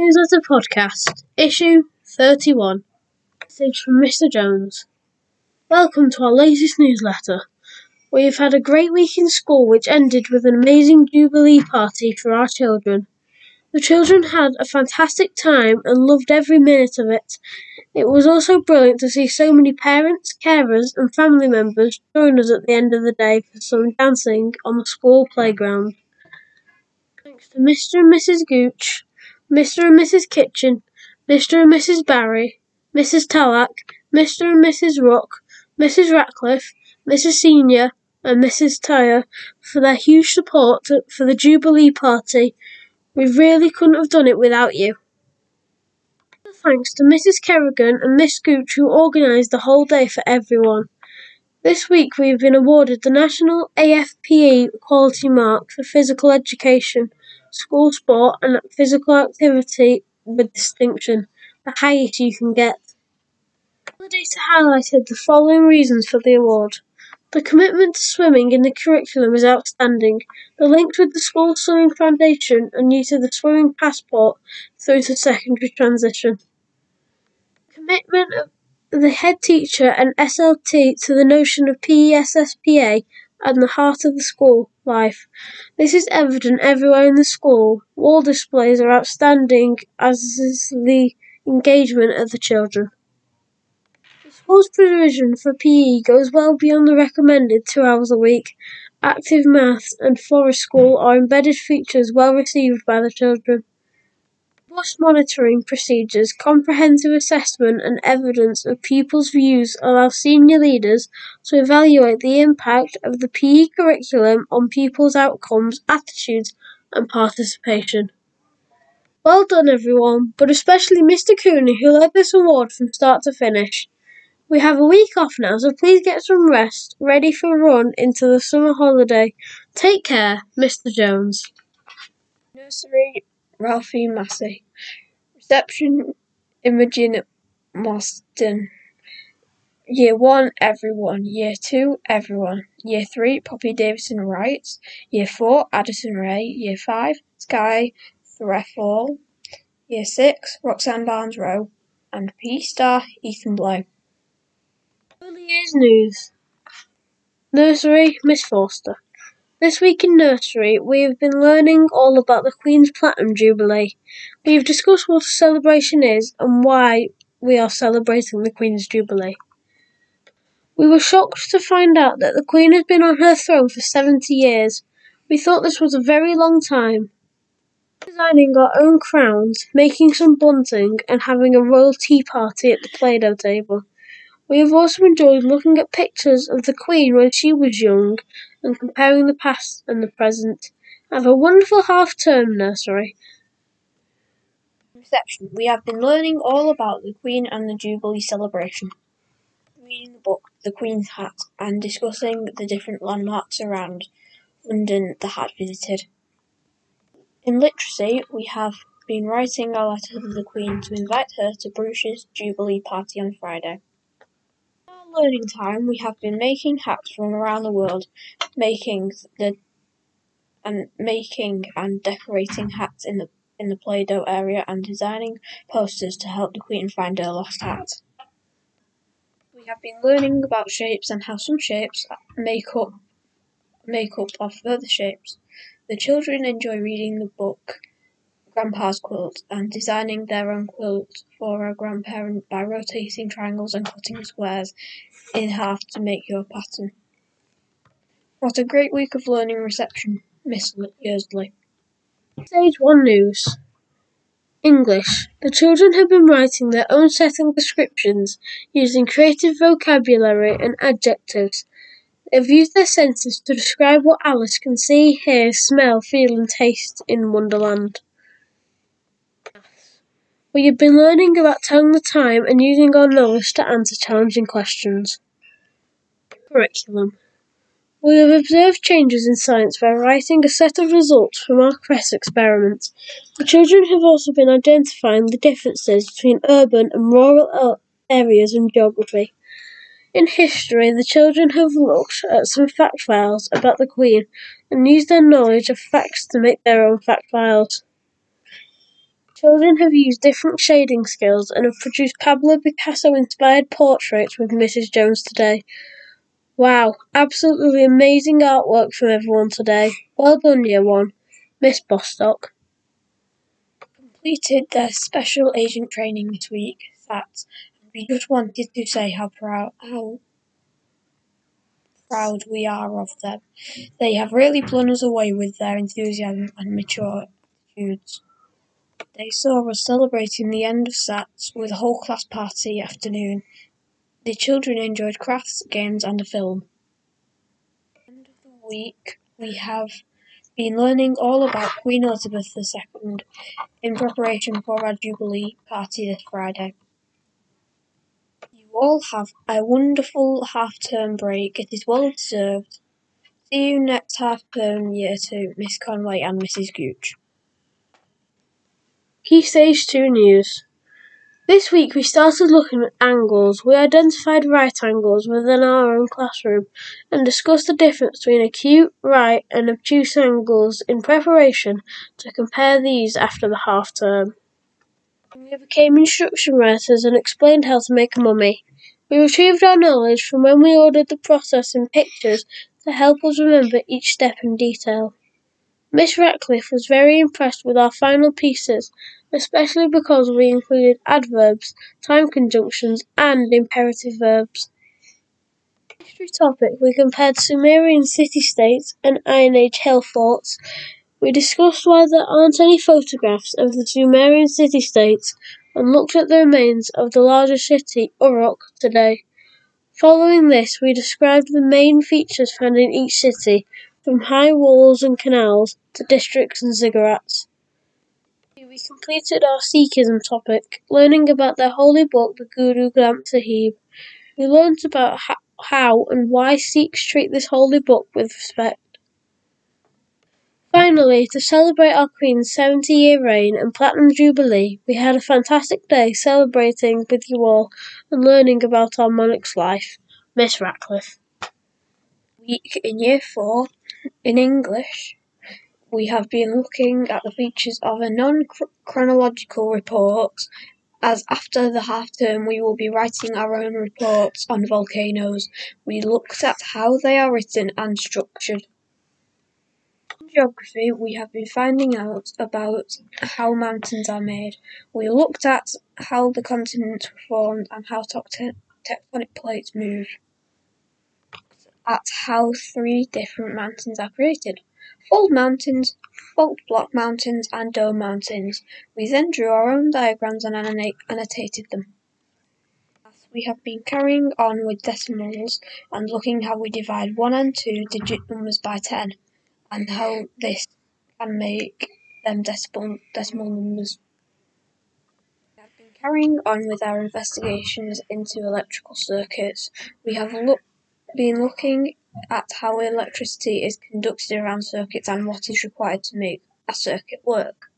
Newsletter Podcast, Issue 31. Message from Mr. Jones. Welcome to our latest newsletter. We have had a great week in school which ended with an amazing Jubilee party for our children. The children had a fantastic time and loved every minute of it. It was also brilliant to see so many parents, carers, and family members join us at the end of the day for some dancing on the school playground. Thanks to Mr. and Mrs. Gooch, Mr. and Mrs. Kitchen, Mr. and Mrs. Barry, Mrs. Tallack, Mr. and Mrs. Rook, Mrs. Ratcliffe, Mrs. Senior, and Mrs. Tyre for their huge support for the Jubilee Party. We really couldn't have done it without you. Thanks to Mrs. Kerrigan and Miss Gooch who organised the whole day for everyone. This week we have been awarded the National AFPE Quality Mark for Physical Education, School Sport and Physical Activity with Distinction, the highest you can get. The data highlighted the following reasons for the award. The commitment to swimming in the curriculum is outstanding. The link with the school swimming foundation and use of the swimming passport through to secondary transition. Commitment of the head teacher and SLT to the notion of PESSPA and the heart of the school life. This is evident everywhere in the school. Wall displays are outstanding, as is the engagement of the children. The school's provision for PE goes well beyond the recommended two hours a week. Active maths and forest school are embedded features well received by the children. Robust monitoring procedures, comprehensive assessment and evidence of pupils' views allow senior leaders to evaluate the impact of the PE curriculum on pupils' outcomes, attitudes and participation. Well done everyone, but especially Mr. Cooney who led this award from start to finish. We have a week off now, so please get some rest, ready for a run into the summer holiday. Take care, Mr. Jones. Nursery Ralphie Massey. Reception Imogen Marston. Year 1, everyone. Year 2, everyone. Year 3, Poppy Davison Wright. Year 4, Addison Ray. Year 5, Sky Threlfall. Year 6, Roxanne Barnes Rowe. And P Star, Ethan Blow. Early years news. Nursery, Miss Forster. This week in nursery, we have been learning all about the Queen's Platinum Jubilee. We have discussed what a celebration is and why we are celebrating the Queen's Jubilee. We were shocked to find out that the Queen has been on her throne for 70 years. We thought this was a very long time. Designing our own crowns, making some bunting, and having a royal tea party at the Play Doh table. We have also enjoyed looking at pictures of the Queen when she was young and comparing the past and the present. Have a wonderful half term, nursery. Reception. We have been learning all about the Queen and the Jubilee celebration. Reading the book The Queen's Hat and discussing the different landmarks around London the hat visited. In literacy, we have been writing a letter to the Queen to invite her to Bruce's Jubilee party on Friday learning time, we have been making hats from around the world, making the and making and decorating hats in the in the Play-Doh area and designing posters to help the Queen find her lost hat. We have been learning about shapes and how some shapes make up make up of further shapes. The children enjoy reading the book Grandpa's quilt and designing their own quilt for a grandparent by rotating triangles and cutting squares in half to make your pattern. What a great week of learning reception, Miss Yeardley. Stage 1 News English. The children have been writing their own setting descriptions using creative vocabulary and adjectives. They have used their senses to describe what Alice can see, hear, smell, feel, and taste in Wonderland. We have been learning about telling the time and using our knowledge to answer challenging questions. Curriculum. We have observed changes in science by writing a set of results from our CRESS experiments. The children have also been identifying the differences between urban and rural uh, areas in geography. In history, the children have looked at some fact files about the Queen and used their knowledge of facts to make their own fact files. Children have used different shading skills and have produced Pablo Picasso inspired portraits with Mrs. Jones today. Wow, absolutely amazing artwork from everyone today. Well done, Year 1. Miss Bostock. Completed their special agent training this week, that we just wanted to say how proud how proud we are of them. They have really blown us away with their enthusiasm and mature attitudes. They saw us celebrating the end of SATs with a whole class party afternoon. The children enjoyed crafts, games and a film. End of the week we have been learning all about Queen Elizabeth II in preparation for our Jubilee party this Friday. You all have a wonderful half term break. It is well deserved. See you next half term year two, Miss Conway and Mrs. Gooch. Key Stage 2 News. This week we started looking at angles. We identified right angles within our own classroom and discussed the difference between acute, right, and obtuse angles in preparation to compare these after the half term. We became instruction writers and explained how to make a mummy. We retrieved our knowledge from when we ordered the process in pictures to help us remember each step in detail. Miss Ratcliffe was very impressed with our final pieces, especially because we included adverbs, time conjunctions, and imperative verbs. History topic we compared Sumerian city states and Iron Age hill forts. We discussed why there aren't any photographs of the Sumerian city states and looked at the remains of the larger city, Uruk, today. Following this, we described the main features found in each city from high walls and canals to districts and ziggurats. We completed our Sikhism topic, learning about their holy book, the Guru Granth Sahib. We learnt about how and why Sikhs treat this holy book with respect. Finally, to celebrate our Queen's 70 year reign and Platinum Jubilee, we had a fantastic day celebrating with you all and learning about our monarch's life. Miss Ratcliffe. Week in Year 4 in English, we have been looking at the features of a non-chronological report, as after the half term we will be writing our own reports on volcanoes. We looked at how they are written and structured. In geography, we have been finding out about how mountains are made. We looked at how the continents were formed and how tectonic plates move at how three different mountains are created: fold mountains, fault block mountains, and dome mountains. We then drew our own diagrams and annotated them. We have been carrying on with decimals and looking how we divide 1 and 2 digit numbers by 10 and how this can make them decimal, decimal numbers. We have been carrying on with our investigations into electrical circuits. We have been looking at how electricity is conducted around circuits and what is required to make a circuit work.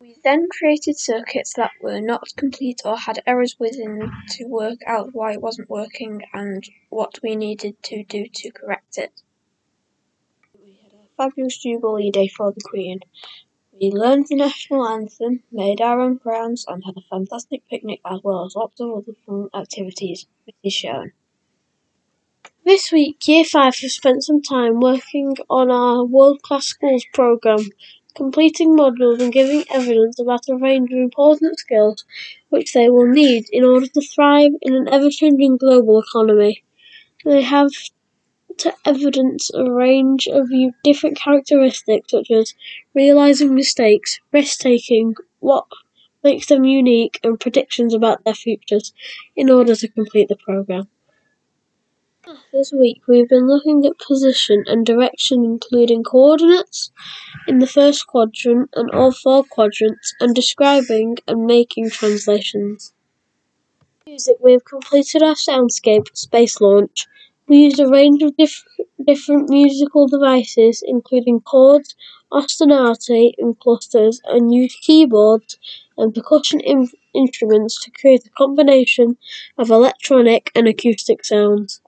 We then created circuits that were not complete or had errors within to work out why it wasn't working and what we needed to do to correct it. We had a fabulous Jubilee Day for the Queen. We learned the national anthem, made our own crowns, and had a fantastic picnic as well as lots of other fun activities, which is shown. This week, Year 5 have spent some time working on our World Class Schools programme, completing modules and giving evidence about a range of important skills which they will need in order to thrive in an ever changing global economy. They have to evidence a range of different characteristics such as realizing mistakes, risk taking, what makes them unique, and predictions about their futures in order to complete the programme. This week we've been looking at position and direction including coordinates in the first quadrant and all four quadrants and describing and making translations. Music we have completed our soundscape space launch. We used a range of diff- different musical devices including chords, ostinati and clusters and used keyboards and percussion in- instruments to create a combination of electronic and acoustic sounds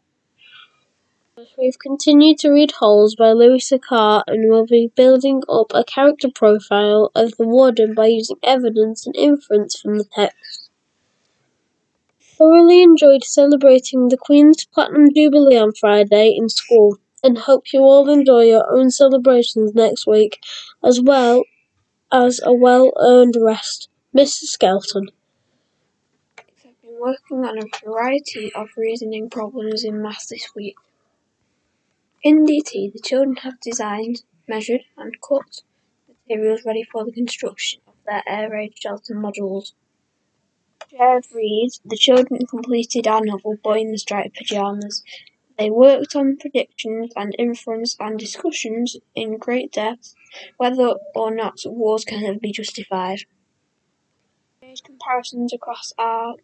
We've continued to read Holes by Louis Sachar and we'll be building up a character profile of the warden by using evidence and inference from the text. Thoroughly enjoyed celebrating the Queen's Platinum Jubilee on Friday in school and hope you all enjoy your own celebrations next week as well as a well earned rest. Mr. Skelton. I've been working on a variety of reasoning problems in maths this week. In DT, the children have designed, measured, and cut materials ready for the construction of their air raid shelter modules. Jared reads, the children completed our novel Boy in the Striped Pyjamas. They worked on predictions and inference and discussions in great depth whether or not wars can be justified. Made comparisons across our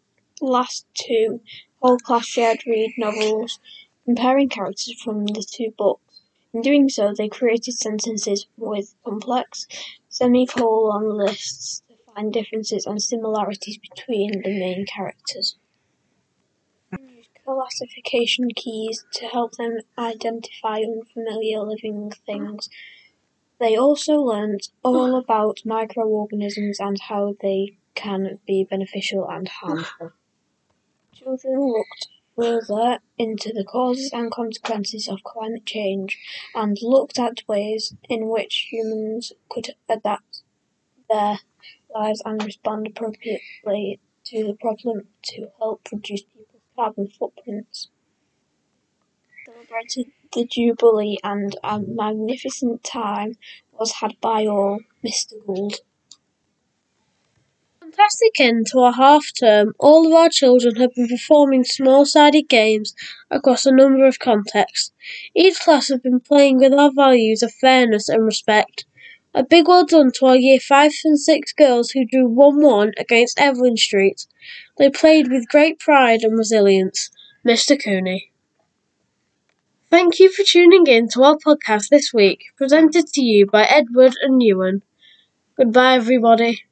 last two whole class shared read novels comparing characters from the two books. In doing so, they created sentences with complex semicolon lists to find differences and similarities between the main characters. Use classification keys to help them identify unfamiliar living things. They also learned all about microorganisms and how they can be beneficial and harmful. Children looked further into the causes and consequences of climate change and looked at ways in which humans could adapt their lives and respond appropriately to the problem to help reduce people's carbon footprints. Celebrated the Jubilee and a magnificent time was had by all, Mr. Gould fantastic end to our half term, all of our children have been performing small sided games across a number of contexts. Each class have been playing with our values of fairness and respect. A big well done to our year 5 and 6 girls who drew 1 1 against Evelyn Street. They played with great pride and resilience. Mr. Cooney. Thank you for tuning in to our podcast this week, presented to you by Edward and Ewan. Goodbye, everybody.